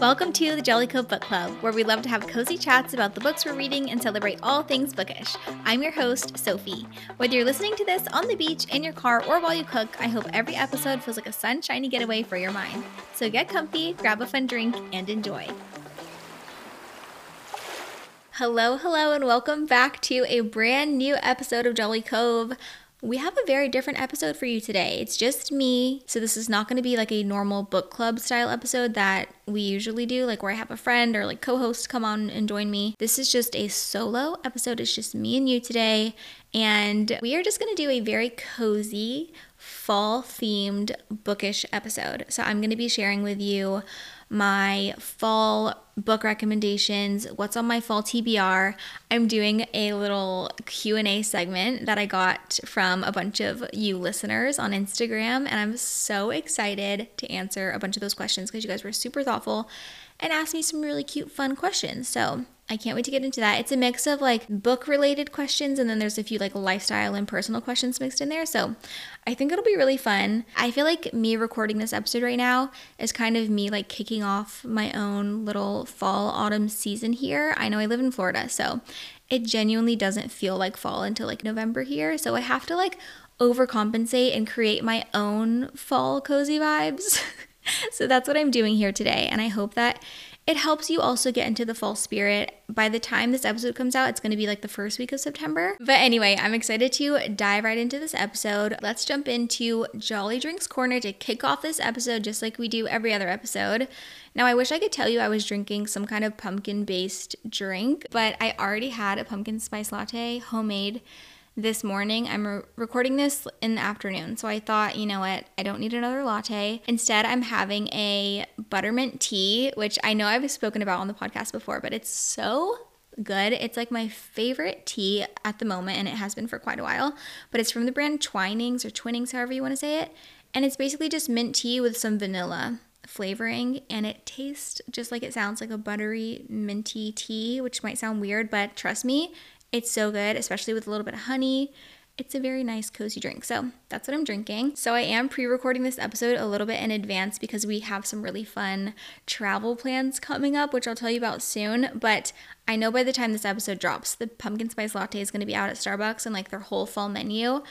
Welcome to the Jolly Cove Book Club, where we love to have cozy chats about the books we're reading and celebrate all things bookish. I'm your host, Sophie. Whether you're listening to this on the beach, in your car, or while you cook, I hope every episode feels like a sunshiny getaway for your mind. So get comfy, grab a fun drink, and enjoy. Hello, hello, and welcome back to a brand new episode of Jolly Cove we have a very different episode for you today. It's just me. So, this is not going to be like a normal book club style episode that we usually do, like where I have a friend or like co host come on and join me. This is just a solo episode. It's just me and you today. And we are just going to do a very cozy, fall themed bookish episode. So, I'm going to be sharing with you my fall book recommendations, what's on my fall TBR. I'm doing a little Q&A segment that I got from a bunch of you listeners on Instagram and I'm so excited to answer a bunch of those questions because you guys were super thoughtful and asked me some really cute fun questions. So, I can't wait to get into that. It's a mix of like book related questions and then there's a few like lifestyle and personal questions mixed in there. So I think it'll be really fun. I feel like me recording this episode right now is kind of me like kicking off my own little fall autumn season here. I know I live in Florida, so it genuinely doesn't feel like fall until like November here. So I have to like overcompensate and create my own fall cozy vibes. so that's what I'm doing here today. And I hope that it helps you also get into the fall spirit. By the time this episode comes out, it's going to be like the first week of September. But anyway, I'm excited to dive right into this episode. Let's jump into Jolly Drinks Corner to kick off this episode just like we do every other episode. Now, I wish I could tell you I was drinking some kind of pumpkin based drink, but I already had a pumpkin spice latte homemade this morning. I'm re- recording this in the afternoon, so I thought, you know what, I don't need another latte. Instead, I'm having a buttermint tea, which I know I've spoken about on the podcast before, but it's so good. It's like my favorite tea at the moment, and it has been for quite a while. But it's from the brand Twinings or Twinnings, however you want to say it. And it's basically just mint tea with some vanilla flavoring and it tastes just like it sounds like a buttery minty tea which might sound weird but trust me it's so good, especially with a little bit of honey. It's a very nice, cozy drink. So that's what I'm drinking. So I am pre recording this episode a little bit in advance because we have some really fun travel plans coming up, which I'll tell you about soon. But I know by the time this episode drops, the pumpkin spice latte is going to be out at Starbucks and like their whole fall menu.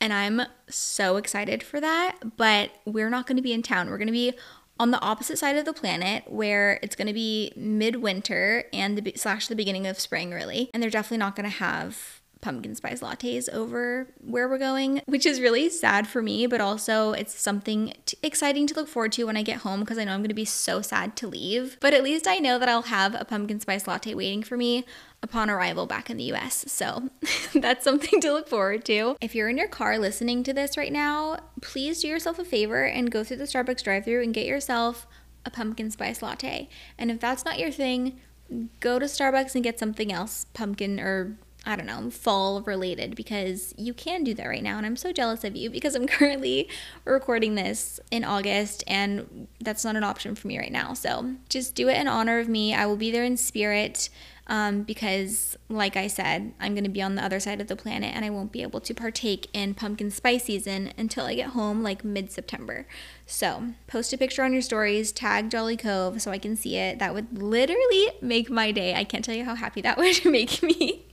And I'm so excited for that. But we're not going to be in town. We're going to be on the opposite side of the planet where it's going to be midwinter and the slash the beginning of spring really. And they're definitely not going to have pumpkin spice lattes over where we're going, which is really sad for me, but also it's something t- exciting to look forward to when I get home because I know I'm going to be so sad to leave. But at least I know that I'll have a pumpkin spice latte waiting for me upon arrival back in the US. So that's something to look forward to. If you're in your car listening to this right now, please do yourself a favor and go through the Starbucks drive through and get yourself a pumpkin spice latte. And if that's not your thing, go to Starbucks and get something else, pumpkin or I don't know, fall related because you can do that right now. And I'm so jealous of you because I'm currently recording this in August and that's not an option for me right now. So just do it in honor of me. I will be there in spirit um, because, like I said, I'm going to be on the other side of the planet and I won't be able to partake in pumpkin spice season until I get home like mid September. So, post a picture on your stories, tag Jolly Cove so I can see it. That would literally make my day. I can't tell you how happy that would make me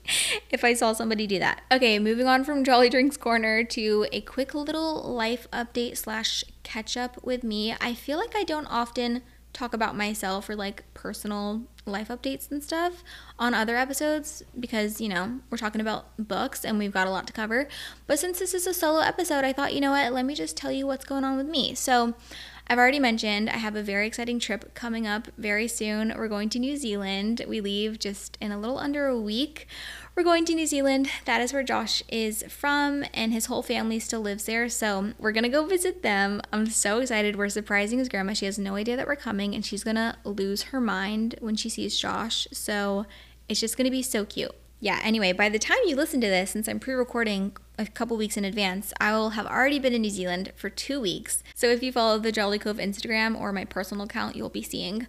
if I saw somebody do that. Okay, moving on from Jolly Drinks Corner to a quick little life update slash catch up with me. I feel like I don't often talk about myself or like personal life updates and stuff on other episodes because, you know, we're talking about books and we've got a lot to cover. But since this is a solo episode, I thought, you know what, let me just tell you what's going on with me. So, I've already mentioned I have a very exciting trip coming up very soon. We're going to New Zealand. We leave just in a little under a week. We're going to New Zealand. That is where Josh is from, and his whole family still lives there. So we're gonna go visit them. I'm so excited. We're surprising his grandma. She has no idea that we're coming, and she's gonna lose her mind when she sees Josh. So it's just gonna be so cute. Yeah, anyway, by the time you listen to this, since I'm pre recording a couple weeks in advance, I will have already been in New Zealand for two weeks. So if you follow the Jolly Cove Instagram or my personal account, you'll be seeing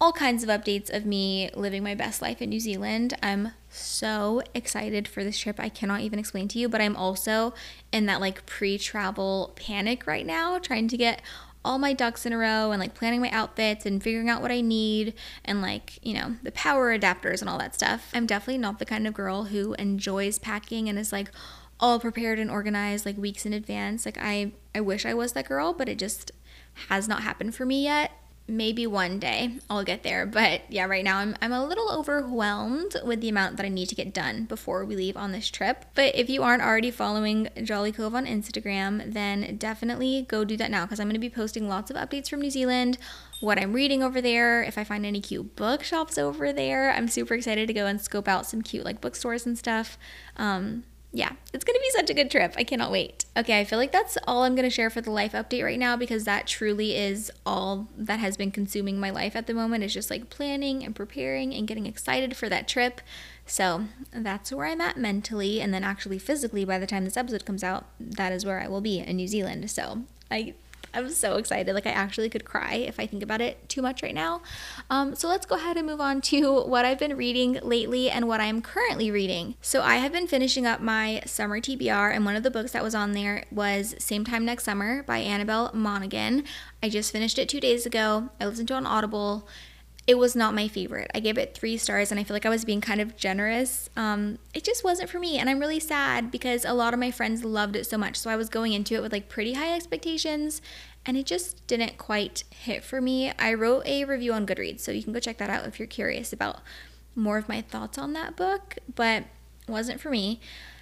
all kinds of updates of me living my best life in New Zealand. I'm so excited for this trip. I cannot even explain to you, but I'm also in that like pre travel panic right now, trying to get all my ducks in a row and like planning my outfits and figuring out what I need and like, you know, the power adapters and all that stuff. I'm definitely not the kind of girl who enjoys packing and is like all prepared and organized like weeks in advance. Like I I wish I was that girl, but it just has not happened for me yet maybe one day I'll get there. But yeah, right now I'm, I'm a little overwhelmed with the amount that I need to get done before we leave on this trip. But if you aren't already following Jolly Cove on Instagram, then definitely go do that now because I'm going to be posting lots of updates from New Zealand, what I'm reading over there, if I find any cute bookshops over there. I'm super excited to go and scope out some cute like bookstores and stuff. Um, yeah, it's gonna be such a good trip. I cannot wait. Okay, I feel like that's all I'm gonna share for the life update right now because that truly is all that has been consuming my life at the moment. Is just like planning and preparing and getting excited for that trip. So that's where I'm at mentally, and then actually physically, by the time this episode comes out, that is where I will be in New Zealand. So I I'm so excited. Like, I actually could cry if I think about it too much right now. Um, so, let's go ahead and move on to what I've been reading lately and what I'm currently reading. So, I have been finishing up my summer TBR, and one of the books that was on there was Same Time Next Summer by Annabel Monaghan. I just finished it two days ago. I listened to it on Audible it was not my favorite. I gave it three stars and I feel like I was being kind of generous. Um, it just wasn't for me. And I'm really sad because a lot of my friends loved it so much. So I was going into it with like pretty high expectations and it just didn't quite hit for me. I wrote a review on Goodreads, so you can go check that out if you're curious about more of my thoughts on that book, but wasn't for me.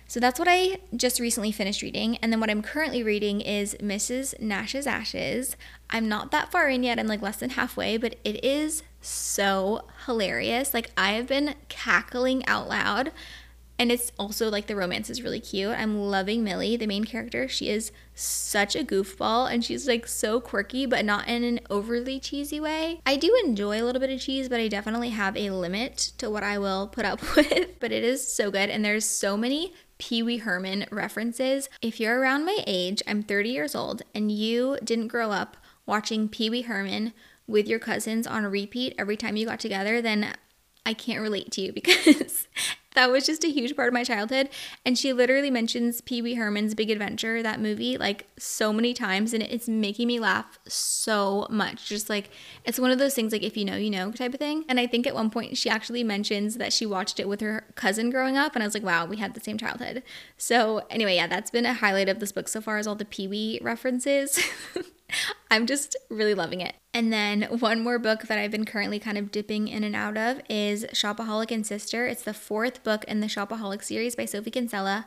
So that's what I just recently finished reading. And then what I'm currently reading is Mrs. Nash's Ashes. I'm not that far in yet, I'm like less than halfway, but it is so hilarious. Like I have been cackling out loud. And it's also like the romance is really cute. I'm loving Millie, the main character. She is such a goofball and she's like so quirky, but not in an overly cheesy way. I do enjoy a little bit of cheese, but I definitely have a limit to what I will put up with. But it is so good. And there's so many Pee Wee Herman references. If you're around my age, I'm 30 years old, and you didn't grow up watching Pee Wee Herman with your cousins on a repeat every time you got together, then I can't relate to you because that was just a huge part of my childhood. And she literally mentions Pee Wee Herman's Big Adventure, that movie, like so many times. And it's making me laugh so much. Just like, it's one of those things, like, if you know, you know type of thing. And I think at one point she actually mentions that she watched it with her cousin growing up. And I was like, wow, we had the same childhood. So, anyway, yeah, that's been a highlight of this book so far, is all the Pee Wee references. I'm just really loving it. And then one more book that I've been currently kind of dipping in and out of is Shopaholic and Sister. It's the fourth book in the Shopaholic series by Sophie Kinsella.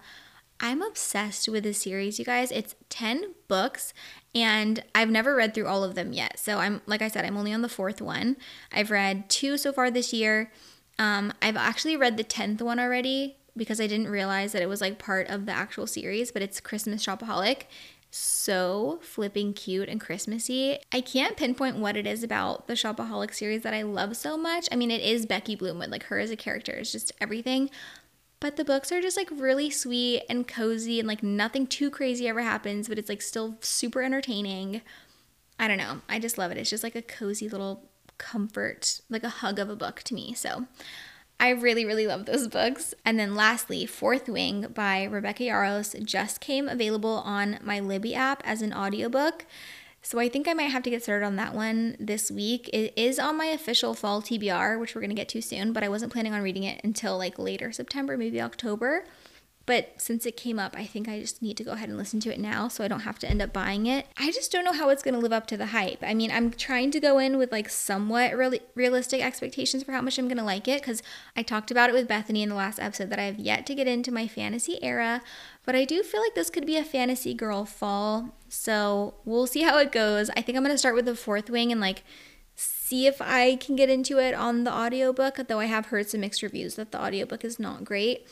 I'm obsessed with this series, you guys. It's 10 books and I've never read through all of them yet. So I'm like I said, I'm only on the fourth one. I've read two so far this year. Um, I've actually read the 10th one already because I didn't realize that it was like part of the actual series, but it's Christmas Shopaholic so flipping cute and Christmassy. I can't pinpoint what it is about the Shopaholic series that I love so much. I mean, it is Becky Bloomwood, like her as a character is just everything. But the books are just like really sweet and cozy and like nothing too crazy ever happens, but it's like still super entertaining. I don't know. I just love it. It's just like a cozy little comfort, like a hug of a book to me. So I really, really love those books. And then lastly, Fourth Wing by Rebecca Yarros just came available on my Libby app as an audiobook. So I think I might have to get started on that one this week. It is on my official fall TBR, which we're going to get to soon, but I wasn't planning on reading it until like later September, maybe October. But since it came up, I think I just need to go ahead and listen to it now so I don't have to end up buying it. I just don't know how it's going to live up to the hype. I mean, I'm trying to go in with like somewhat really realistic expectations for how much I'm going to like it because I talked about it with Bethany in the last episode that I have yet to get into my fantasy era. But I do feel like this could be a fantasy girl fall. So we'll see how it goes. I think I'm going to start with the fourth wing and like see if I can get into it on the audiobook, though I have heard some mixed reviews that the audiobook is not great.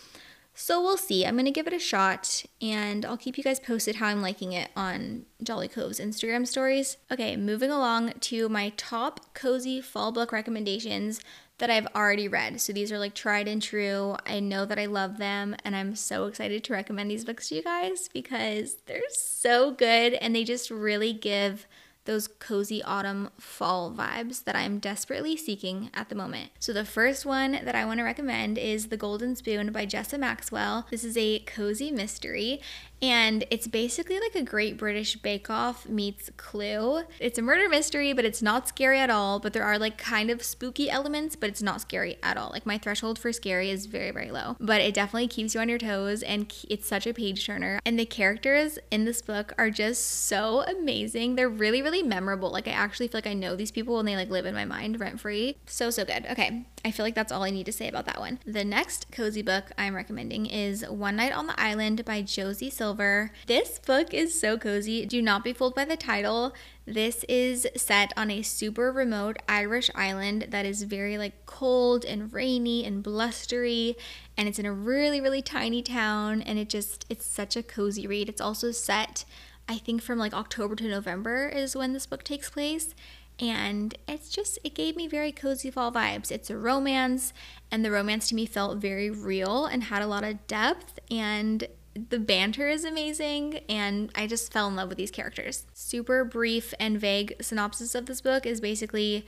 So we'll see. I'm going to give it a shot and I'll keep you guys posted how I'm liking it on Jolly Cove's Instagram stories. Okay, moving along to my top cozy fall book recommendations that I've already read. So these are like tried and true. I know that I love them and I'm so excited to recommend these books to you guys because they're so good and they just really give those cozy autumn fall vibes that I'm desperately seeking at the moment. So, the first one that I want to recommend is The Golden Spoon by Jessa Maxwell. This is a cozy mystery, and it's basically like a Great British Bake Off meets Clue. It's a murder mystery, but it's not scary at all. But there are like kind of spooky elements, but it's not scary at all. Like my threshold for scary is very, very low, but it definitely keeps you on your toes and it's such a page turner. And the characters in this book are just so amazing. They're really, really memorable. Like I actually feel like I know these people and they like live in my mind rent free. So, so good. Okay. I feel like that's all I need to say about that one. The next cozy book I'm recommending is One Night on the Island by Josie Silver. This book is so cozy. Do not be fooled by the title. This is set on a super remote Irish island that is very like cold and rainy and blustery and it's in a really really tiny town and it just it's such a cozy read. It's also set I think from like October to November is when this book takes place. And it's just it gave me very cozy fall vibes. It's a romance and the romance to me felt very real and had a lot of depth. And the banter is amazing and i just fell in love with these characters. Super brief and vague synopsis of this book is basically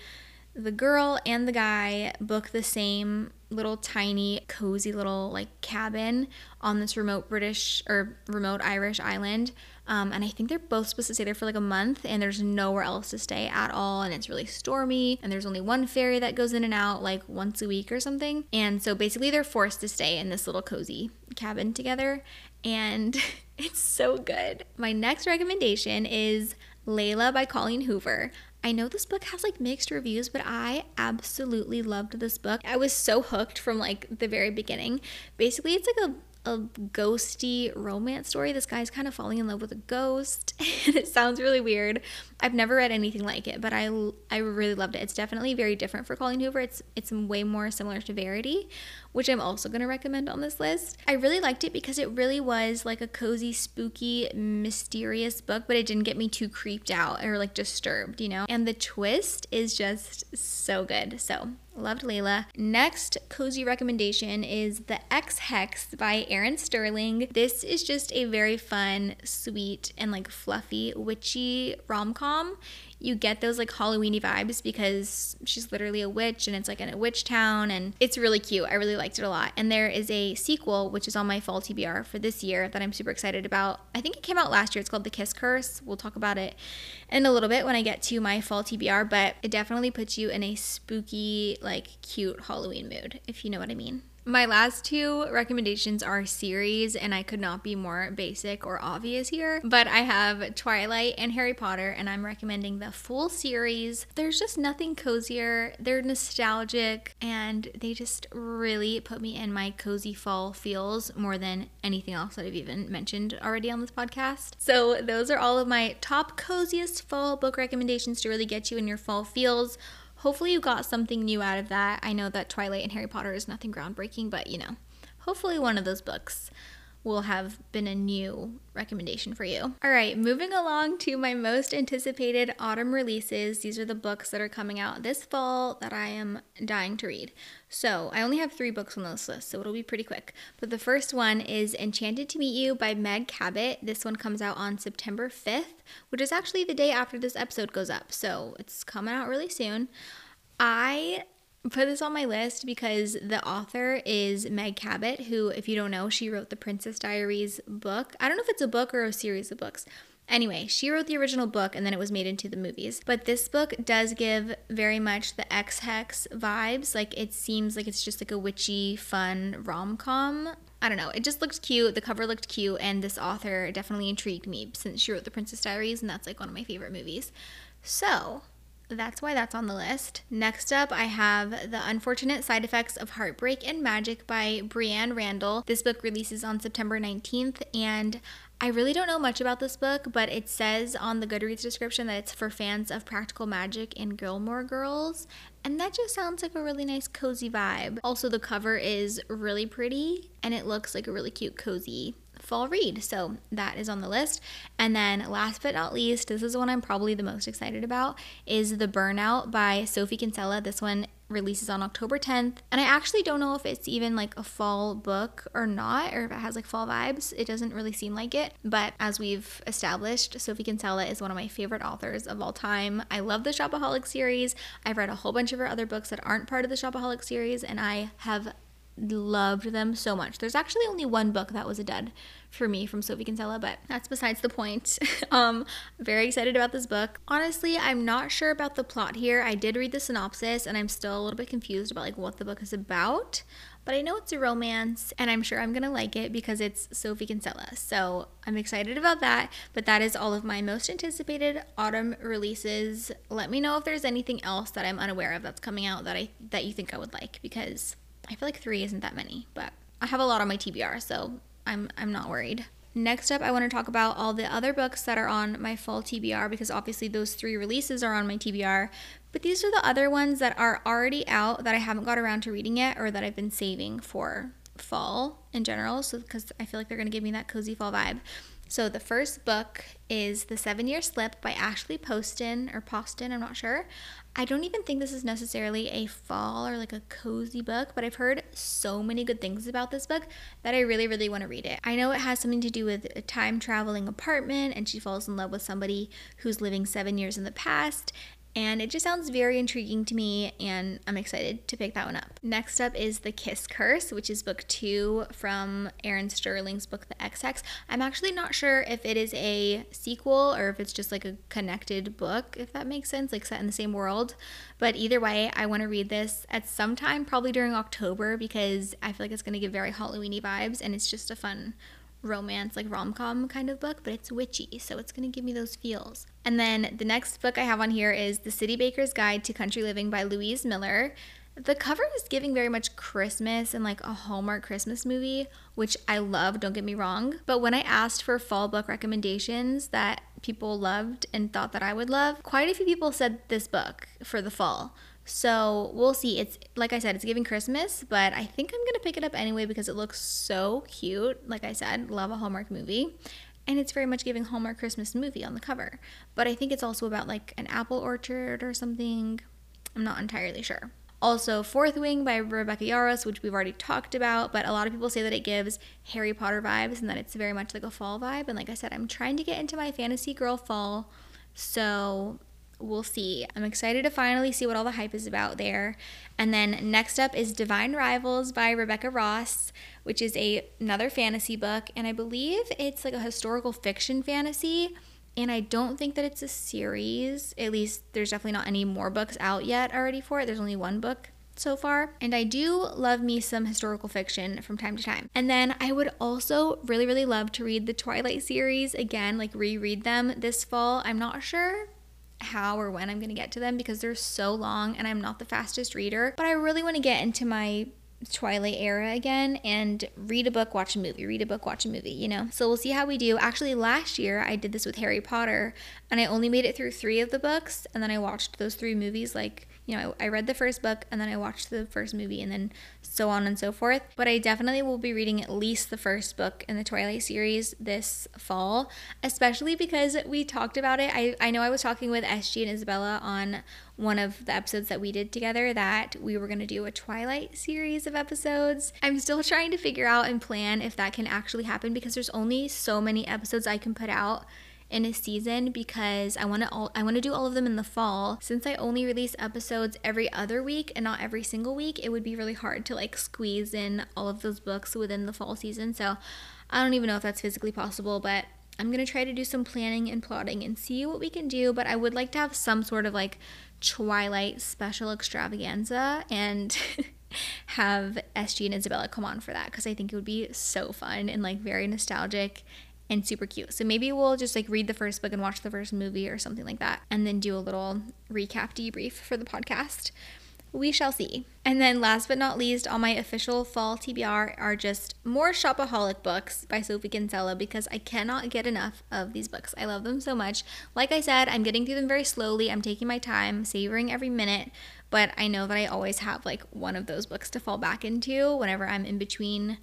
the girl and the guy book the same little tiny cozy little like cabin on this remote british or remote irish island um, and I think they're both supposed to stay there for like a month, and there's nowhere else to stay at all. And it's really stormy, and there's only one ferry that goes in and out like once a week or something. And so basically, they're forced to stay in this little cozy cabin together. And it's so good. My next recommendation is Layla by Colleen Hoover. I know this book has like mixed reviews, but I absolutely loved this book. I was so hooked from like the very beginning. Basically, it's like a a ghosty romance story. This guy's kind of falling in love with a ghost, and it sounds really weird. I've never read anything like it, but I I really loved it. It's definitely very different for Colleen Hoover. It's it's way more similar to Verity, which I'm also going to recommend on this list. I really liked it because it really was like a cozy, spooky, mysterious book, but it didn't get me too creeped out or like disturbed, you know. And the twist is just so good. So Loved Layla. Next cozy recommendation is The Ex Hex by Erin Sterling. This is just a very fun, sweet, and like fluffy, witchy rom com you get those like Halloweeny vibes because she's literally a witch and it's like in a witch town and it's really cute. I really liked it a lot. And there is a sequel which is on my fall TBR for this year that I'm super excited about. I think it came out last year. It's called The Kiss Curse. We'll talk about it in a little bit when I get to my fall TBR, but it definitely puts you in a spooky, like cute Halloween mood, if you know what I mean. My last two recommendations are series, and I could not be more basic or obvious here. But I have Twilight and Harry Potter, and I'm recommending the full series. There's just nothing cozier. They're nostalgic, and they just really put me in my cozy fall feels more than anything else that I've even mentioned already on this podcast. So, those are all of my top coziest fall book recommendations to really get you in your fall feels hopefully you got something new out of that. I know that Twilight and Harry Potter is nothing groundbreaking, but you know, hopefully one of those books will have been a new recommendation for you. All right, moving along to my most anticipated autumn releases. These are the books that are coming out this fall that I am dying to read. So I only have three books on this list, so it'll be pretty quick. But the first one is Enchanted to Meet You by Meg Cabot. This one comes out on September 5th, which is actually the day after this episode goes up. So it's coming out really soon. I put this on my list because the author is Meg Cabot, who, if you don't know, she wrote the Princess Diaries book. I don't know if it's a book or a series of books. Anyway, she wrote the original book and then it was made into the movies. But this book does give very much the Ex Hex vibes. Like it seems like it's just like a witchy, fun rom com. I don't know. It just looked cute. The cover looked cute, and this author definitely intrigued me since she wrote The Princess Diaries, and that's like one of my favorite movies. So, that's why that's on the list. Next up, I have The Unfortunate Side Effects of Heartbreak and Magic by Breanne Randall. This book releases on September 19th, and I really don't know much about this book, but it says on the Goodreads description that it's for fans of practical magic and Gilmore Girls, and that just sounds like a really nice cozy vibe. Also, the cover is really pretty and it looks like a really cute cozy fall read. So that is on the list. And then last but not least, this is the one I'm probably the most excited about is The Burnout by Sophie Kinsella. This one releases on October 10th. And I actually don't know if it's even like a fall book or not, or if it has like fall vibes. It doesn't really seem like it. But as we've established, Sophie Kinsella is one of my favorite authors of all time. I love the Shopaholic series. I've read a whole bunch of her other books that aren't part of the Shopaholic series, and I have loved them so much. There's actually only one book that was a dud for me from Sophie Kinsella, but that's besides the point. um, very excited about this book. Honestly, I'm not sure about the plot here. I did read the synopsis and I'm still a little bit confused about like what the book is about, but I know it's a romance and I'm sure I'm going to like it because it's Sophie Kinsella. So, I'm excited about that, but that is all of my most anticipated autumn releases. Let me know if there's anything else that I'm unaware of that's coming out that I that you think I would like because I feel like 3 isn't that many, but I have a lot on my TBR, so I'm I'm not worried. Next up, I want to talk about all the other books that are on my fall TBR because obviously those three releases are on my TBR. But these are the other ones that are already out that I haven't got around to reading yet or that I've been saving for fall in general. So, because I feel like they're going to give me that cozy fall vibe. So the first book is The Seven Year Slip by Ashley Poston or Poston, I'm not sure. I don't even think this is necessarily a fall or like a cozy book, but I've heard so many good things about this book that I really, really want to read it. I know it has something to do with a time traveling apartment and she falls in love with somebody who's living seven years in the past and it just sounds very intriguing to me and I'm excited to pick that one up. Next up is The Kiss Curse, which is book 2 from Erin Sterling's book The Ex Hex. I'm actually not sure if it is a sequel or if it's just like a connected book, if that makes sense, like set in the same world. But either way, I want to read this at some time, probably during October because I feel like it's going to give very Halloweeny vibes and it's just a fun romance, like rom com kind of book, but it's witchy, so it's gonna give me those feels. And then the next book I have on here is The City Baker's Guide to Country Living by Louise Miller. The cover is giving very much Christmas and like a Hallmark Christmas movie, which I love, don't get me wrong. But when I asked for fall book recommendations that people loved and thought that I would love, quite a few people said this book for the fall. So we'll see. It's like I said, it's giving Christmas, but I think I'm gonna pick it up anyway because it looks so cute. Like I said, love a Hallmark movie. And it's very much giving Hallmark Christmas movie on the cover. But I think it's also about like an apple orchard or something. I'm not entirely sure. Also, Fourth Wing by Rebecca Yarros, which we've already talked about, but a lot of people say that it gives Harry Potter vibes and that it's very much like a fall vibe. And like I said, I'm trying to get into my fantasy girl fall. So we'll see. I'm excited to finally see what all the hype is about there. And then next up is Divine Rivals by Rebecca Ross, which is a another fantasy book, and I believe it's like a historical fiction fantasy. And I don't think that it's a series. At least there's definitely not any more books out yet already for it. There's only one book so far. And I do love me some historical fiction from time to time. And then I would also really, really love to read the Twilight series again, like reread them this fall. I'm not sure how or when I'm going to get to them because they're so long and I'm not the fastest reader. But I really want to get into my Twilight era again and read a book, watch a movie, read a book, watch a movie, you know? So we'll see how we do. Actually, last year I did this with Harry Potter and I only made it through three of the books and then I watched those three movies like you know, I, I, read the first book and then I watched the first movie and then so on and so forth. But I definitely will be reading at least the first book in the Twilight series this fall, especially because we talked about it. I, I know I was talking with SG and Isabella on one of the episodes that we did together that we were going to do a Twilight series of episodes. I'm still trying to figure out and plan if that can actually happen because there's only so many episodes I can put out in a season because I want to all I want to do all of them in the fall. Since I only release episodes every other week and not every single week, it would be really hard to like squeeze in all of those books within the fall season. So I don't even know if that's physically possible, but I'm going to try to do some planning and plotting and see what we can do, but I would like to have some sort of like Twilight special extravaganza and have SG and Isabella come on for that because I think it would be so fun and like very nostalgic and super cute. So maybe we'll just like read the first book and watch the first movie or something like that, and then do a little recap debrief for the podcast. We shall see. And then, last but not least, on my official fall TBR are just more Shopaholic books by Sophie Kinsella because I cannot get enough of these books. I love them so much. Like I said, I'm getting through them very slowly. I'm taking my time, savoring every minute, but I know that I always have like one of those books to fall back into whenever I'm in between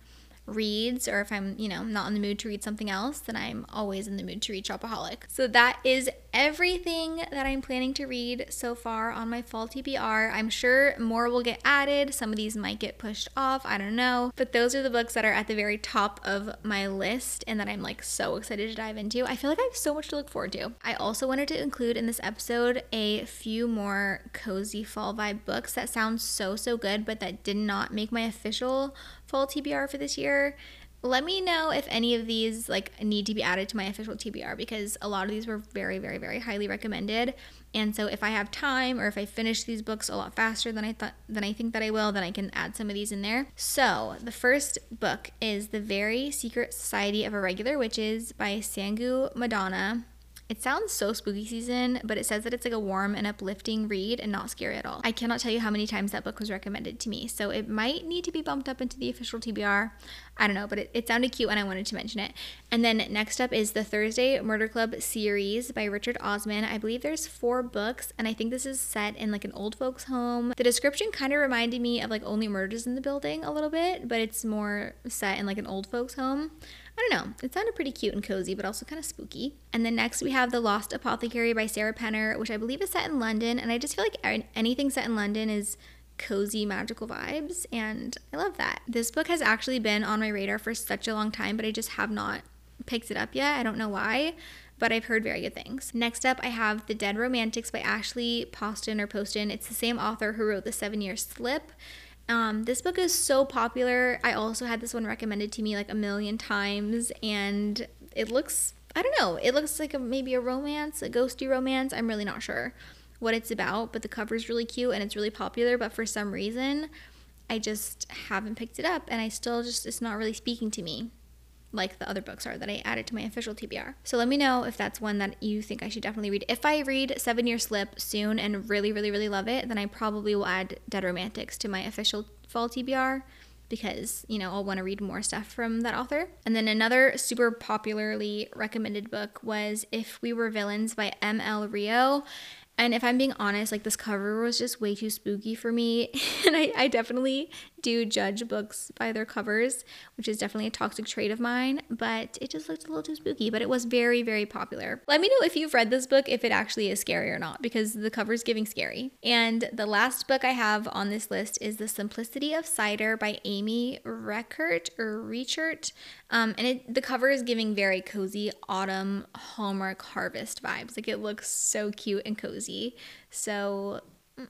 reads or if I'm, you know, not in the mood to read something else, then I'm always in the mood to read Shopaholic. So that is everything that I'm planning to read so far on my fall TBR. I'm sure more will get added. Some of these might get pushed off. I don't know. But those are the books that are at the very top of my list and that I'm like so excited to dive into. I feel like I have so much to look forward to. I also wanted to include in this episode a few more cozy fall vibe books that sound so, so good, but that did not make my official fall TBR for this year. Let me know if any of these like need to be added to my official TBR because a lot of these were very, very, very highly recommended. And so if I have time or if I finish these books a lot faster than I thought than I think that I will, then I can add some of these in there. So the first book is The Very Secret Society of Irregular Witches by Sangu Mandanna. It sounds so spooky season, but it says that it's like a warm and uplifting read and not scary at all. I cannot tell you how many times that book was recommended to me, so it might need to be bumped up into the official TBR. I don't know, but it, it sounded cute and I wanted to mention it. And then next up is the Thursday Murder Club series by Richard Osman. I believe there's four books, and I think this is set in like an old folks' home. The description kind of reminded me of like Only Murders in the Building a little bit, but it's more set in like an old folks' home. I don't know. It sounded pretty cute and cozy, but also kind of spooky. And then next we have The Lost Apothecary by Sarah Penner, which I believe is set in London. And I just feel like anything set in London is cozy, magical vibes. And I love that. This book has actually been on my radar for such a long time, but I just have not picked it up yet. I don't know why but I've heard very good things. Next up, I have The Dead Romantics by Ashley Poston or Poston. It's the same author who wrote The Seven Year Slip. Um, this book is so popular. I also had this one recommended to me like a million times, and it looks, I don't know, it looks like a, maybe a romance, a ghosty romance. I'm really not sure what it's about, but the cover is really cute and it's really popular. But for some reason, I just haven't picked it up, and I still just, it's not really speaking to me like the other books are that I added to my official TBR. So let me know if that's one that you think I should definitely read. If I read Seven Year Slip soon and really, really, really love it, then I probably will add Dead Romantics to my official fall TBR because, you know, I'll want to read more stuff from that author. And then another super popularly recommended book was If We Were Villains by M.L. Rio. And if I'm being honest, like this cover was just way too spooky for me. and I, I definitely do judge books by their covers, which is definitely a toxic trait of mine, but it just looked a little too spooky. But it was very, very popular. Let me know if you've read this book, if it actually is scary or not, because the cover is giving scary. And the last book I have on this list is The Simplicity of Cider by Amy Reckert or Reichert. Um, and it, the cover is giving very cozy autumn Hallmark harvest vibes. Like it looks so cute and cozy. So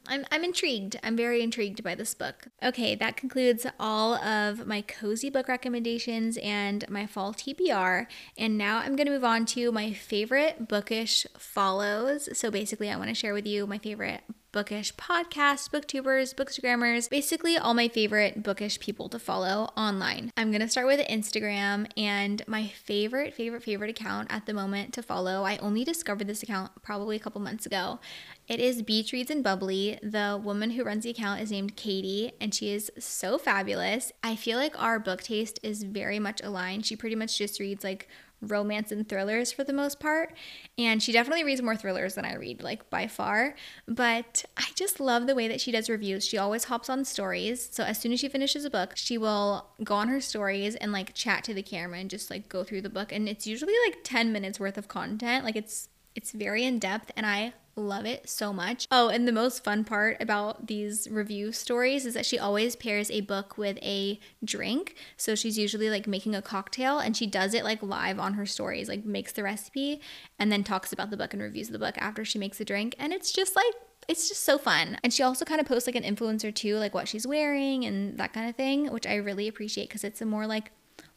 I'm, I'm intrigued. I'm very intrigued by this book. Okay, that concludes all of my cozy book recommendations and my fall TBR. And now I'm going to move on to my favorite bookish follows. So basically, I want to share with you my favorite bookish podcasts, booktubers, bookstagrammers, basically all my favorite bookish people to follow online. I'm gonna start with Instagram and my favorite, favorite, favorite account at the moment to follow. I only discovered this account probably a couple months ago. It is Beach Reads and Bubbly. The woman who runs the account is named Katie, and she is so fabulous. I feel like our book taste is very much aligned. She pretty much just reads like romance and thrillers for the most part. And she definitely reads more thrillers than I read, like by far. But I just love the way that she does reviews. She always hops on stories. So as soon as she finishes a book, she will go on her stories and like chat to the camera and just like go through the book. And it's usually like 10 minutes worth of content. Like it's it's very in depth and I love it so much. Oh, and the most fun part about these review stories is that she always pairs a book with a drink. So she's usually like making a cocktail and she does it like live on her stories, like makes the recipe and then talks about the book and reviews the book after she makes the drink. And it's just like it's just so fun. And she also kind of posts like an influencer too, like what she's wearing and that kind of thing, which I really appreciate because it's a more like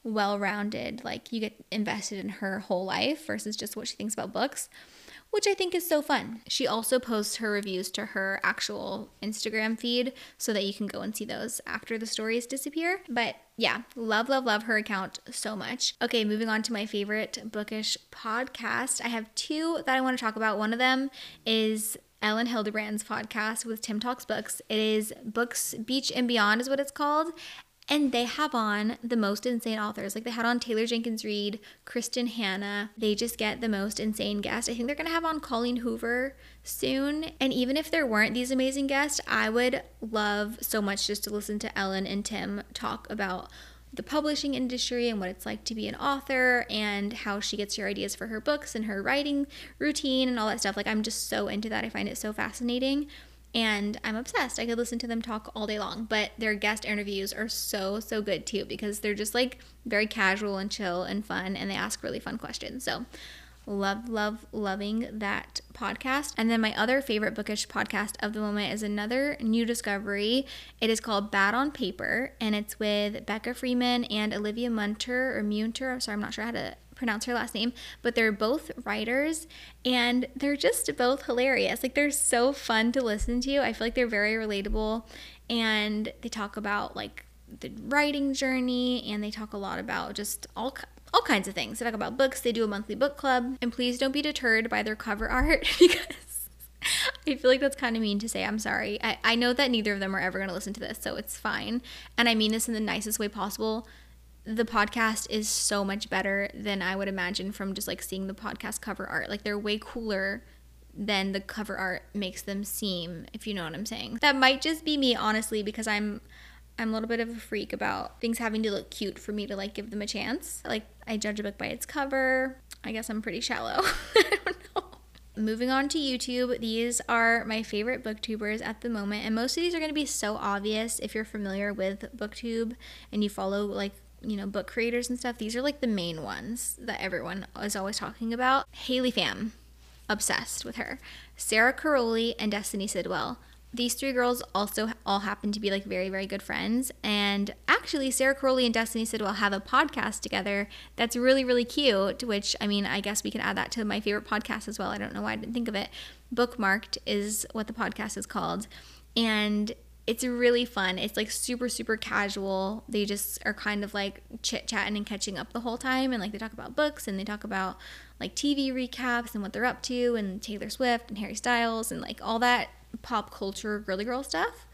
well rounded, like you get invested in her whole life versus just what she thinks about books which I think is so fun. She also posts her reviews to her actual Instagram feed so that you can go and see those after the stories disappear. But yeah, love, love, love her account so much. Okay, moving on to my favorite bookish podcast. I have two that I want to talk about. One of them is Ellen Hildebrand's podcast with Tim Talks Books. It is Books Beach and Beyond, is what it's called and they have on the most insane authors. Like they had on Taylor Jenkins Reid, Kristin Hannah. They just get the most insane guests. I think they're gonna have on Colleen Hoover soon. And even if there weren't these amazing guests, I would love so much just to listen to Elin and Tim talk about the publishing industry and what it's like to be an author and how she gets her ideas for her books and her writing routine and all that stuff. Like, I'm just so into that. I find it so fascinating and I'm obsessed. I could listen to them talk all day long, but their guest interviews are so, so good too because they're just like very casual and chill and fun and they ask really fun questions. So, love, love, loving that podcast. And then my other favorite bookish podcast of the moment is another new discovery. It is called Bad on Paper and it's with Becca Freeman and Olivia Munter or Munter. I'm sorry, I'm not sure how to pronounce her last name, but they're both writers and they're just both hilarious. Like they're so fun to listen to. I feel like they're very relatable and they talk about like the writing journey and they talk a lot about just all all kinds of things. They talk about books, they do a monthly book club, and please don't be deterred by their cover art because I feel like that's kind of mean to say. I'm sorry. I, I know that neither of them are ever going to listen to this, so it's fine. And I mean this in the nicest way possible the podcast is so much better than I would imagine from just like seeing the podcast cover art. Like they're way cooler than the cover art makes them seem, if you know what I'm saying. That might just be me honestly because I'm I'm a little bit of a freak about things having to look cute for me to like give them a chance. Like I judge a book by its cover. I guess I'm pretty shallow. I don't know. Moving on to YouTube, these are my favorite booktubers at the moment, and most of these are going to be so obvious if you're familiar with booktube and you follow like you know, book creators and stuff, these are like the main ones that everyone is always talking about. Haley Pham, obsessed with her. Sarah Caroli and Destiny Sidwell. These three girls also all happen to be like very, very good friends. And actually, Sarah Caroli and Destiny Sidwell have a podcast together that's really, really cute. Which, I mean, I guess we can add that to my favorite podcast as well. I don't know why I didn't think of it. Bookmarked is what the podcast is called. And it's really fun. It's like super, super casual. They just are kind of like chit chatting and catching up the whole time. And like they talk about books and they talk about like TV recaps and what they're up to and Taylor Swift and Harry Styles and like all that pop culture girly girl stuff.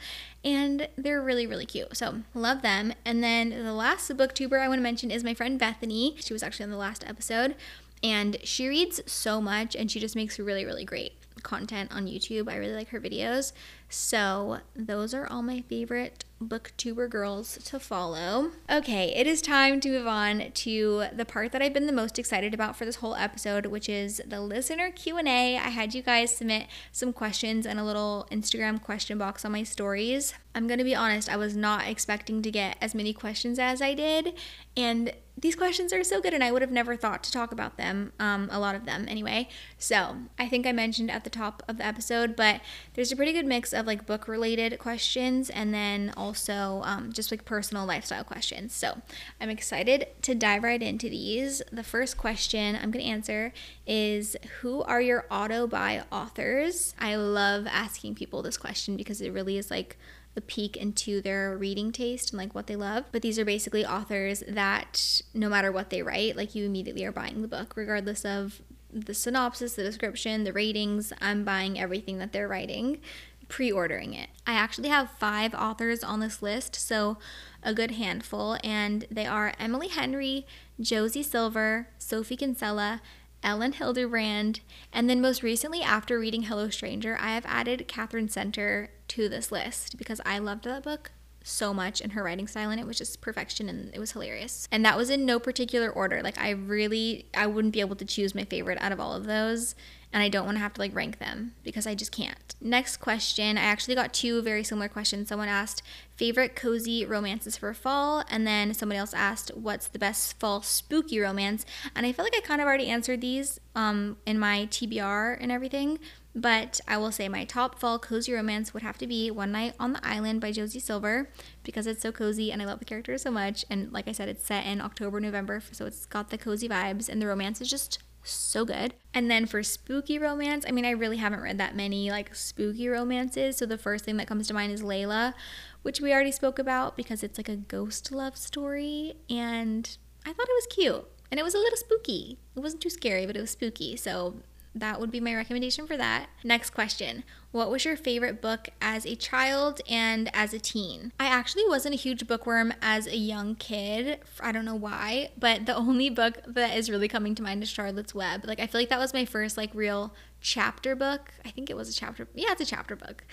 And they're really, really cute. So love them. And then the last booktuber I want to mention is my friend Bethany. She was actually on the last episode. And she reads so much and she just makes really, really great content on YouTube. I really like her videos. So, those are all my favorite booktuber girls to follow. Okay, it is time to move on to the part that I've been the most excited about for this whole episode, which is the listener Q&A. I had you guys submit some questions and a little Instagram question box on my stories. I'm going to be honest, I was not expecting to get as many questions as I did, and these questions are so good, and I would have never thought to talk about them, um, a lot of them anyway. So, I think I mentioned at the top of the episode, but there's a pretty good mix of like book related questions and then also um, just like personal lifestyle questions. So I'm excited to dive right into these. The first question I'm going to answer is Who are your auto buy authors? I love asking people this question because it really is like a peek into their reading taste and like what they love. But these are basically authors that no matter what they write, like you immediately are buying the book, regardless of the synopsis, the description, the ratings. I'm buying everything that they're writing pre ordering it. I actually have five authors on this list, so a good handful, and they are Emily Henry, Josie Silver, Sophie Kinsella, Elin Hilderbrand, and then most recently, after reading Hello Stranger, I have added Katherine Center to this list because I loved that book so much and her writing style in it was just perfection and it was hilarious. And that was in no particular order. Like I really I wouldn't be able to choose my favorite out of all of those and I don't want to have to like rank them because I just can't. Next question, I actually got two very similar questions. Someone asked favorite cozy romances for fall and then somebody else asked what's the best fall spooky romance and I feel like I kind of already answered these um, in my TBR and everything but I will say my top fall cozy romance would have to be One Night on the Island by Josie Silver because it's so cozy and I love the characters so much. And like I said, it's set in October, November, so it's got the cozy vibes and the romance is just so good. And then for spooky romance, I mean, I really haven't read that many like spooky romances. So the first thing that comes to mind is Layla, which we already spoke about because it's like a ghost love story. And I thought it was cute and it was a little spooky. It wasn't too scary, but it was spooky. So that would be my recommendation for that. Next question What was your favorite book as a child and as a teen? I actually wasn't a huge bookworm as a young kid. I don't know why, but the only book that is really coming to mind is Charlotte's Web. Like, I feel like that was my first, like, real chapter book. I think it was a chapter. Yeah, it's a chapter book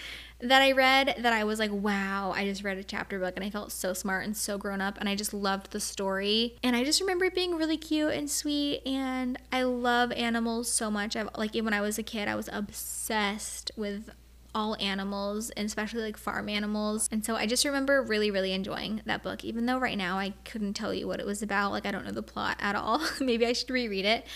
that I read that I was like, wow, I just read a chapter book and I felt so smart and so grown up and I just loved the story. And I just remember it being really cute and sweet and I love animals so much. I've like when I was a kid, I was obsessed with all animals and especially like farm animals. And so I just remember really, really enjoying that book, even though right now I couldn't tell you what it was about. Like, I don't know the plot at all. Maybe I should reread it.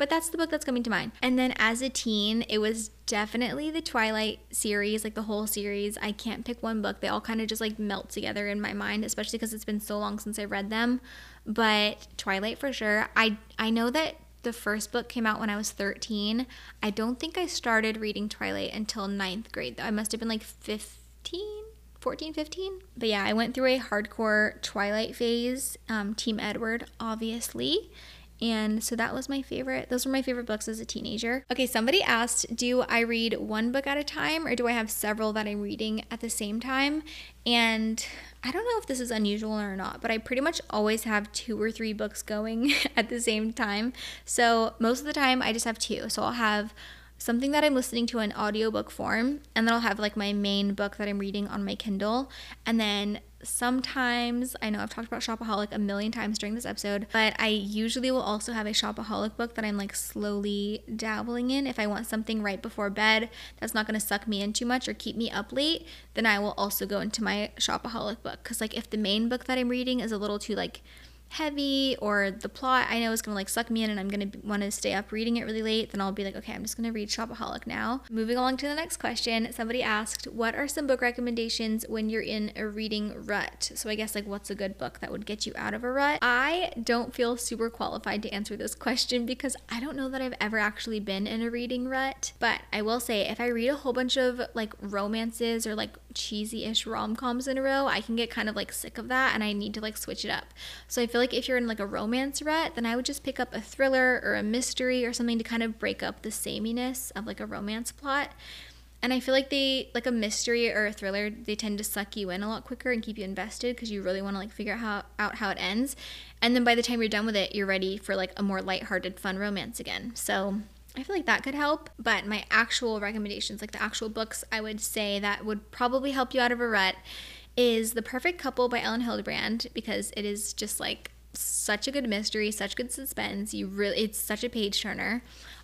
But that's the book that's coming to mind. And then as a teen, it was definitely the Twilight series, like the whole series. I can't pick one book. They all kind of just like melt together in my mind, especially because it's been so long since I read them. But Twilight for sure. I I know that the first book came out when I was 13. I don't think I started reading Twilight until ninth grade, though. I must have been like 15. 14, 15. But yeah, I went through a hardcore Twilight phase. Um, Team Edward, obviously. And so that was my favorite. Those were my favorite books as a teenager. Okay, somebody asked, do I read one book at a time or do I have several that I'm reading at the same time? And I don't know if this is unusual or not, but I pretty much always have two or three books going at the same time. So most of the time I just have two. So I'll have something that I'm listening to in audiobook form, and then I'll have like my main book that I'm reading on my Kindle, and then sometimes I know I've talked about Shopaholic a million times during this episode, but I usually will also have a Shopaholic book that I'm like slowly dabbling in. If I want something right before bed that's not to suck me in too much or keep me up late, then I will also go into my Shopaholic book cuz like if the main book that I'm reading is a little too like heavy or the plot I know is gonna like suck me in and I'm gonna want to stay up reading it really late, then I'll be like, okay, I'm just gonna read Shopaholic now. Moving along to the next question, somebody asked, what are some book recommendations when you're in a reading rut? So I guess like what's a good book that would get you out of a rut? I don't feel super qualified to answer this question because I don't know that I've ever actually been in a reading rut, but I will say if I read a whole bunch of like romances or like cheesy-ish rom-coms in a row, I can get kind of like sick of that and I need to like switch it up. So I feel like if you're in like a romance rut, then I would just pick up a thriller or a mystery or something to kind of break up the sameness of like a romance plot. And I feel like they like a mystery or a thriller, they tend to suck you in a lot quicker and keep you invested because you really want to like figure out how, out how it ends. And then by the time you're done with it, you're ready for like a more lighthearted, fun romance again. So I feel like that could help. But my actual recommendations, like the actual books I would say that would probably help you out of a rut, is The Perfect Couple by Elin Hilderbrand because it is just like such a good mystery, such good suspense. You really it's such a page turner.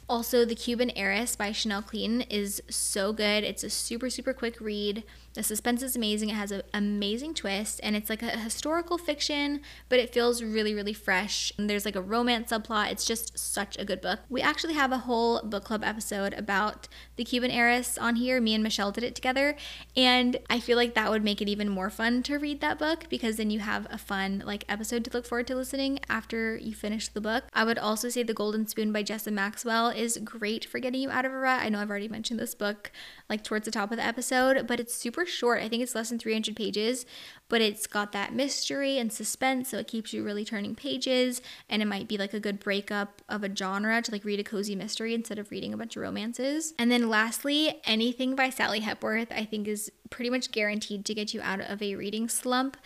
Also, The Cuban Heiress by Chanel Cleeton is so good. It's a super, super quick read. The suspense is amazing. It has an amazing twist, and it's like a historical fiction, but it feels really, really fresh. And there's like a romance subplot. It's just such a good book. We actually have a whole book club episode about The Cuban Heiress on here. Me and Michelle did it together, and I feel like that would make it even more fun to read that book because then you have a fun like episode to look forward to listening after you finish the book. I would also say The Golden Spoon by Jessa Maxwell is great for getting you out of a rut. I know I've already mentioned this book like towards the top of the episode, but it's super short. I think it's less than 300 pages, but it's got that mystery and suspense, so it keeps you really turning pages. And it might be like a good breakup of a genre to like read a cozy mystery instead of reading a bunch of romances. And then lastly, anything by Sally Hepworth, I think is pretty much guaranteed to get you out of a reading slump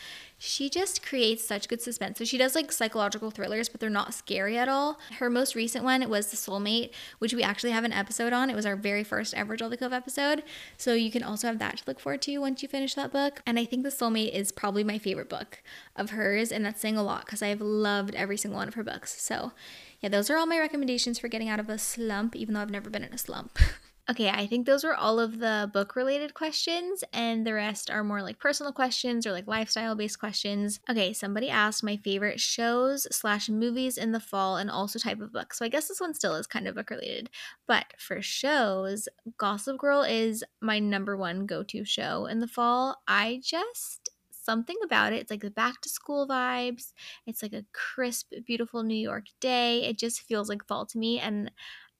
she just creates such good suspense. So she does like psychological thrillers, but they're not scary at all. Her most recent one was The Soulmate, which we actually have an episode on. It was our very first ever Jolly Cove episode. So you can also have that to look forward to once you finish that book. And I think The Soulmate is probably my favorite book of hers, and that's saying a lot because I've loved every single one of her books. So yeah, those are all my recommendations for getting out of a slump, even though I've never been in a slump. Okay, I think those were all of the book related questions, and the rest are more like personal questions or like lifestyle based questions. Okay, somebody asked my favorite shows slash movies in the fall and also type of book. So I guess this one still is kind of book related. But for shows, Gossip Girl is my number one go to show in the fall. I just something about it. It's like the back to school vibes. It's like a crisp, beautiful New York day. It just feels like fall to me. And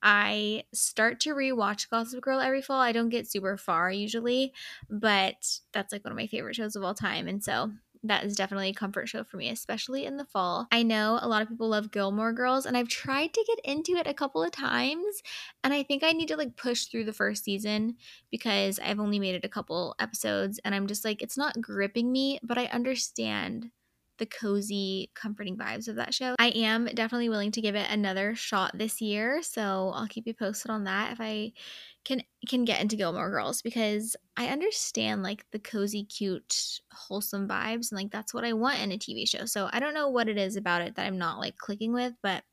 I start to rewatch Gossip Girl every fall. I don't get super far usually, but that's like one of my favorite shows of all time. And so that is definitely a comfort show for me, especially in the fall. I know a lot of people love Gilmore Girls, and I've tried to get into it a couple of times, and I think I need to like push through the first season because I've only made it a couple episodes, and I'm just like, it's not gripping me, but I understand the cozy, comforting vibes of that show. I am definitely willing to give it another shot this year, so I'll keep you posted on that if I can can get into Gilmore Girls because I understand like the cozy, cute, wholesome vibes and like that's what I want in a TV show. So I don't know what it is about it that I'm not like clicking with, but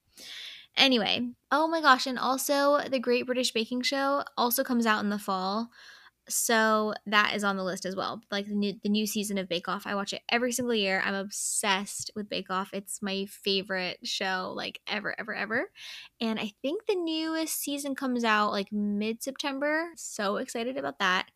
anyway. Oh my gosh, and also the Great British Baking Show also comes out in the fall. So that is on the list as well. Like the new the new season of Bake Off. I watch it every single year. I'm obsessed with Bake Off. It's my favorite show like ever ever ever. And I think the newest season comes out like mid-September. So excited about that.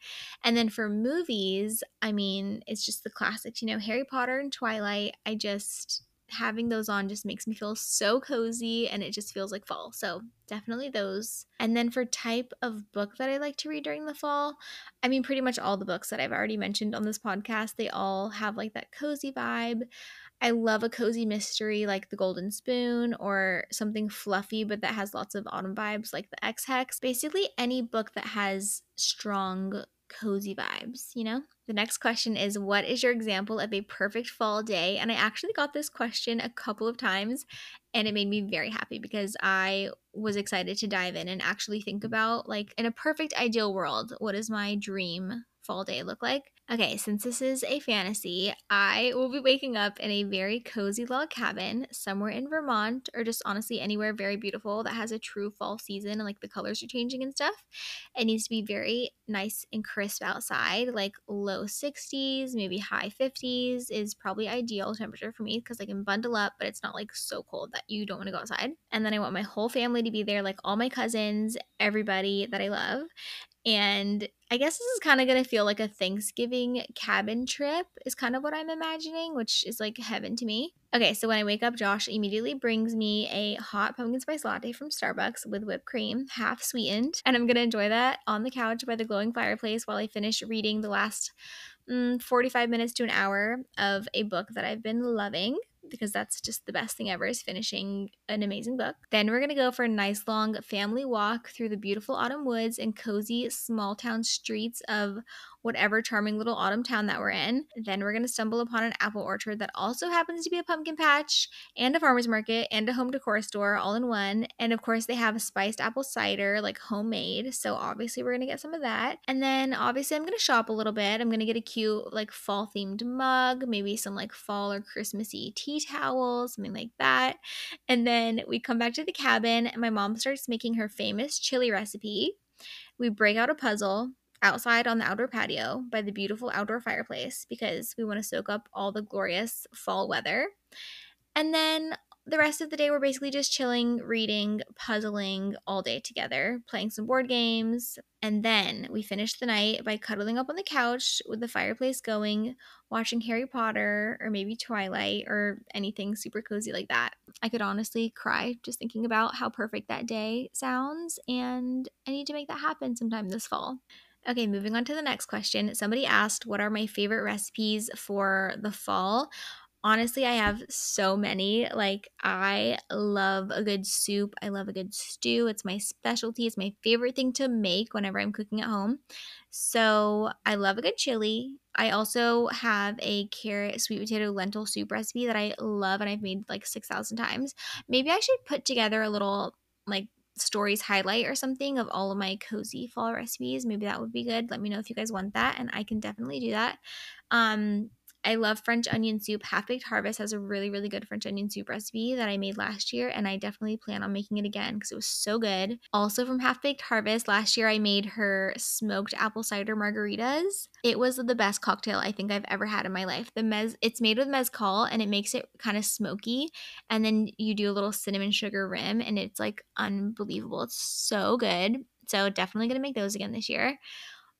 And then for movies, I mean, it's just the classics, you know, Harry Potter and Twilight. I just having those on just makes me feel so cozy and it just feels like fall. So, definitely those. And then for type of book that I like to read during the fall, I mean, pretty much all the books that I've already mentioned on this podcast, they all have like that cozy vibe. I love a cozy mystery like The Golden Spoon or something fluffy but that has lots of autumn vibes like The Ex Hex. Basically, any book that has strong cozy vibes, you know? The next question is What is your example of a perfect fall day? And I actually got this question a couple of times and it made me very happy because I was excited to dive in and actually think about, like, in a perfect ideal world, what does my dream fall day look like? Okay, since this is a fantasy, I will be waking up in a very cozy log cabin somewhere in Vermont or just honestly anywhere very beautiful that has a true fall season and like the colors are changing and stuff. It needs to be very nice and crisp outside, like low 60s, maybe high 50s is probably ideal temperature for me because I can bundle up, but it's not like so cold that you don't want to go outside. And then I want my whole family to be there, like all my cousins, everybody that I love. And I guess this is kind of going to feel like a Thanksgiving cabin trip, is kind of what I'm imagining, which is like heaven to me. Okay, so when I wake up, Josh immediately brings me a hot pumpkin spice latte from Starbucks with whipped cream, half sweetened. And I'm going to enjoy that on the couch by the glowing fireplace while I finish reading the last mm, 45 minutes to an hour of a book that I've been loving because that's just the best thing ever is finishing an amazing book. Then we're going to go for a nice long family walk through the beautiful autumn woods and cozy small town streets of whatever charming little autumn town that we're in. Then we're going to stumble upon an apple orchard that also happens to be a pumpkin patch and a farmer's market and a home decor store all in one. And of course, they have spiced apple cider, like homemade. So obviously, we're going to get some of that. And then obviously, I'm going to shop a little bit. I'm going to get a cute, like fall themed mug, maybe some like fall or Christmassy tea towels, something like that. And then we come back to the cabin, and my mom starts making her famous chili recipe. We break out a puzzle outside on the outdoor patio by the beautiful outdoor fireplace because we want to soak up all the glorious fall weather. And then the rest of the day, we're basically just chilling, reading, puzzling all day together, playing some board games. And then we finish the night by cuddling up on the couch with the fireplace going, watching Harry Potter or maybe Twilight or anything super cozy like that. I could honestly cry just thinking about how perfect that day sounds. And I need to make that happen sometime this fall. Okay, moving on to the next question. Somebody asked, What are my favorite recipes for the fall? Honestly, I have so many. Like, I love a good soup. I love a good stew. It's my specialty. It's my favorite thing to make whenever I'm cooking at home. So, I love a good chili. I also have a carrot, sweet potato, lentil soup recipe that I love and I've made like 6,000 times. Maybe I should put together a little like stories highlight or something of all of my cozy fall recipes. Maybe that would be good. Let me know if you guys want that, and I can definitely do that. Um, I love French onion soup. Half Baked Harvest has a really, really good French onion soup recipe that I made last year, and I definitely plan on making it again because it was so good. Also, from Half Baked Harvest, last year I made her smoked apple cider margaritas. It was the best cocktail I think I've ever had in my life. The mez, it's made with mezcal, and it makes it kind of smoky, and then you do a little cinnamon sugar rim, and it's like unbelievable. It's so good. So definitely gonna make those again this year.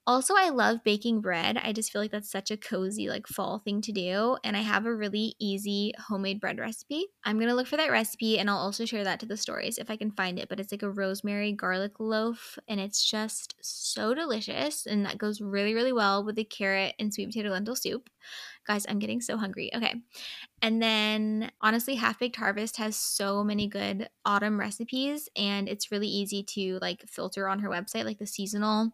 Also, I love baking bread. I just feel like that's such a cozy, like fall thing to do. And I have a really easy homemade bread recipe. I'm gonna look for that recipe and I'll also share that to the stories if I can find it. But it's like a rosemary garlic loaf and it's just so delicious. And that goes really, really well with the carrot and sweet potato lentil soup. Guys, I'm getting so hungry. Okay. And then honestly, Half Baked Harvest has so many good autumn recipes and it's really easy to like filter on her website, like the seasonal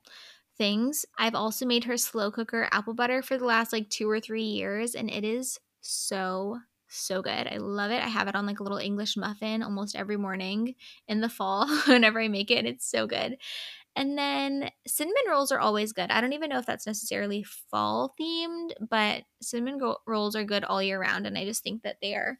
things. I've also made her slow cooker apple butter for the last like two or three years, and it is so so good. I love it. I have it on like a little English muffin almost every morning in the fall whenever I make it. It's so good. And then cinnamon rolls are always good. I don't even know if that's necessarily fall themed, but cinnamon rolls are good all year round. And I just think that they are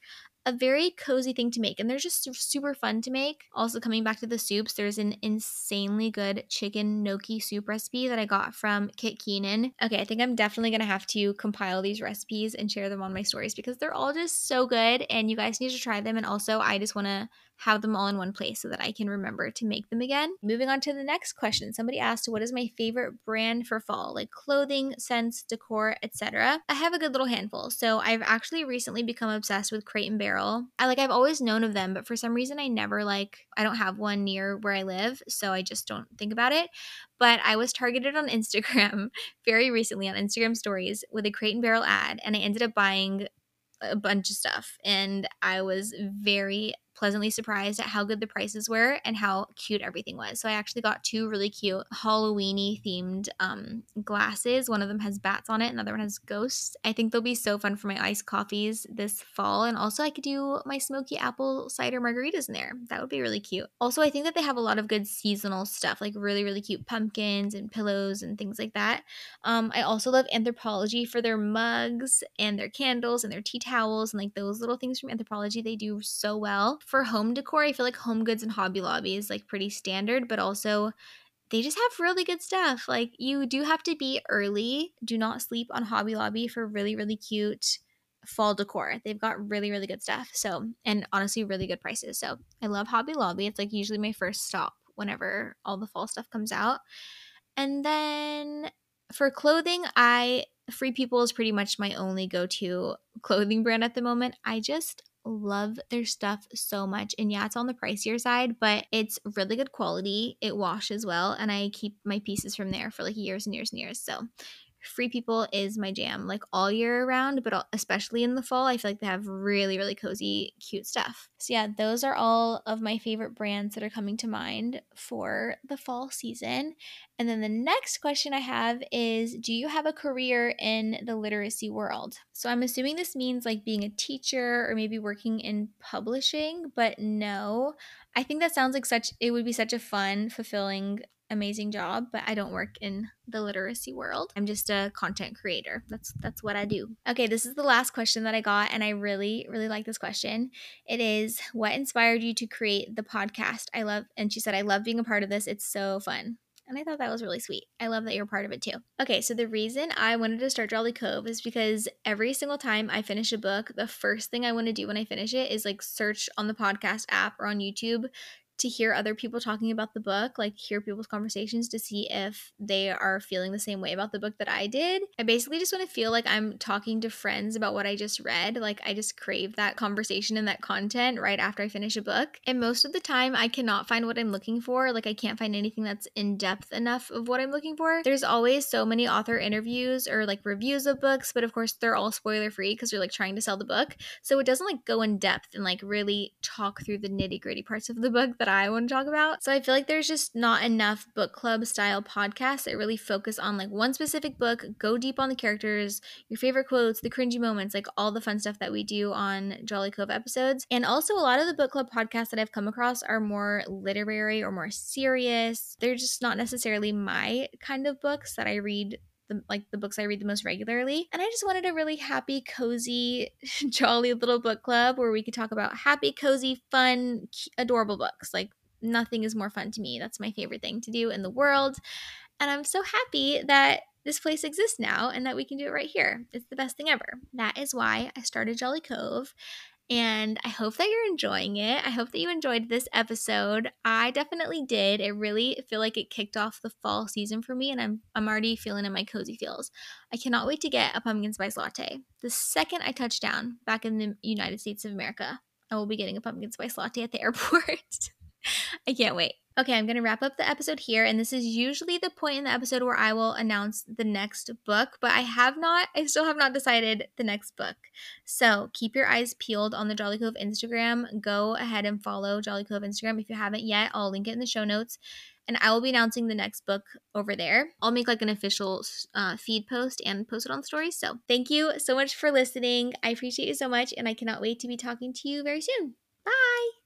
a very cozy thing to make and they're just super fun to make. Also coming back to the soups, there's an insanely good chicken gnocchi soup recipe that I got from Kit Keenan. Okay, I think I'm definitely to have to compile these recipes and share them on my stories because they're all just so good and you guys need to try them and also I just want to have them all in one place so that I can remember to make them again. Moving on to the next question. Somebody asked, What is my favorite brand for fall? Like clothing, scents, decor, etc. I have a good little handful. So I've actually recently become obsessed with Crate and Barrel. I like I've always known of them, but for some reason I never like I don't have one near where I live, so I just don't think about it. But I was targeted on Instagram very recently on Instagram stories with a Crate and Barrel ad, and I ended up buying a bunch of stuff and I was very pleasantly surprised at how good the prices were and how cute everything was. So I actually got two really cute Halloweeny themed um, glasses. One of them has bats on it, another one has ghosts. I think they'll be so fun for my iced coffees this fall. And also, I could do my smoky apple cider margaritas in there. That would be really cute. Also, I think that they have a lot of good seasonal stuff, like really, really cute pumpkins and pillows and things like that. Um, I also love Anthropologie for their mugs and their candles and their tea towels and like those little things from Anthropologie. They do so well for home decor, I feel like Home Goods and Hobby Lobby is like pretty standard, but also they just have really good stuff. Like you do have to be early. Do not sleep on Hobby Lobby for really really cute fall decor. They've got really really good stuff. So, and honestly really good prices. So, I love Hobby Lobby. It's like usually my first stop whenever all the fall stuff comes out. And then for clothing, I Free People is pretty much my only go-to clothing brand at the moment. I just love their stuff so much. And yeah, it's on the pricier side, but it's really good quality. It washes well, and I keep my pieces from there for like years and years and years. So Free People is my jam, like all year round, but especially in the fall. I feel like they have really, really cozy, cute stuff. So, yeah, those are all of my favorite brands that are coming to mind for the fall season. And then the next question I have is Do you have a career in the literacy world? So, I'm assuming this means like being a teacher or maybe working in publishing, but no. I think that sounds like such, it would be such a fun, fulfilling amazing job, but I don't work in the literacy world. I'm just a content creator. That's that's what I do. Okay, this is the last question that I got and I really really like this question. It is what inspired you to create the podcast? I love and she said I love being a part of this. It's so fun. And I thought that was really sweet. I love that you're part of it too. Okay, so the reason I wanted to start Jolly Cove is because every single time I finish a book, the first thing I want to do when I finish it is like search on the podcast app or on YouTube to hear other people talking about the book, like hear people's conversations to see if they are feeling the same way about the book that I did. I basically just want to feel like I'm talking to friends about what I just read. Like I just crave that conversation and that content right after I finish a book. And most of the time, I cannot find what I'm looking for. Like I can't find anything that's in depth enough of what I'm looking for. There's always so many author interviews or like reviews of books, but of course, they're all spoiler free because you're like trying to sell the book. So it doesn't like go in depth and like really talk through the nitty gritty parts of the book that that I want to talk about. So I feel like there's just not enough book club style podcasts that really focus on like one specific book, go deep on the characters, your favorite quotes, the cringy moments, like all the fun stuff that we do on Jolly Cove episodes. And also a lot of the book club podcasts that I've come across are more literary or more serious. They're just not necessarily my kind of books that I read the like the books I read the most regularly. And I just wanted a really happy, cozy, jolly little book club where we could talk about happy, cozy, fun, adorable books. Like nothing is more fun to me. That's my favorite thing to do in the world. And I'm so happy that this place exists now and that we can do it right here. It's the best thing ever. That is why I started Jolly Cove. And I hope that you're enjoying it. I hope that you enjoyed this episode. I definitely did. It really feel like it kicked off the fall season for me and I'm I'm already feeling in my cozy feels. I cannot wait to get a pumpkin spice latte. The second I touch down back in the United States of America, I will be getting a pumpkin spice latte at the airport. I can't wait. Okay, I'm going to wrap up the episode here. And this is usually the point in the episode where I will announce the next book, but I have not, I still have not decided the next book. So keep your eyes peeled on the Jolly Cove Instagram. Go ahead and follow Jolly Cove Instagram if you haven't yet. I'll link it in the show notes. and I will be announcing the next book over there. I'll make like an official uh, feed post and post it on stories. So thank you so much for listening. I appreciate you so much, and I cannot wait to be talking to you very soon. Bye.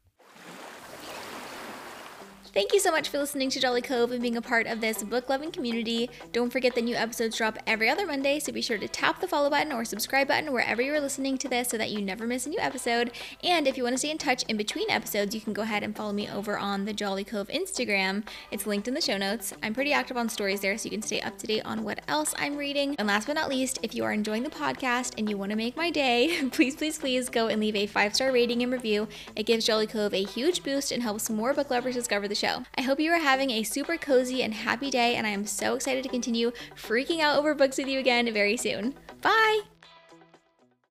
Thank you so much for listening to Jolly Cove and being a part of this book loving community. Don't forget that new episodes drop every other Monday, so be sure to tap the follow button or subscribe button wherever you're listening to this so that you never miss a new episode. And if you want to stay in touch in between episodes, you can go ahead and follow me over on the Jolly Cove Instagram. It's linked in the show notes. I'm pretty active on stories there, so you can stay up to date on what else I'm reading. And last but not least, if you are enjoying the podcast and you want to make my day, please, please, please go and leave a five star rating and review. It gives Jolly Cove a huge boost and helps more book lovers discover the show. I hope you are having a super cozy and happy day, and I am so excited to continue freaking out over books with you again very soon. Bye!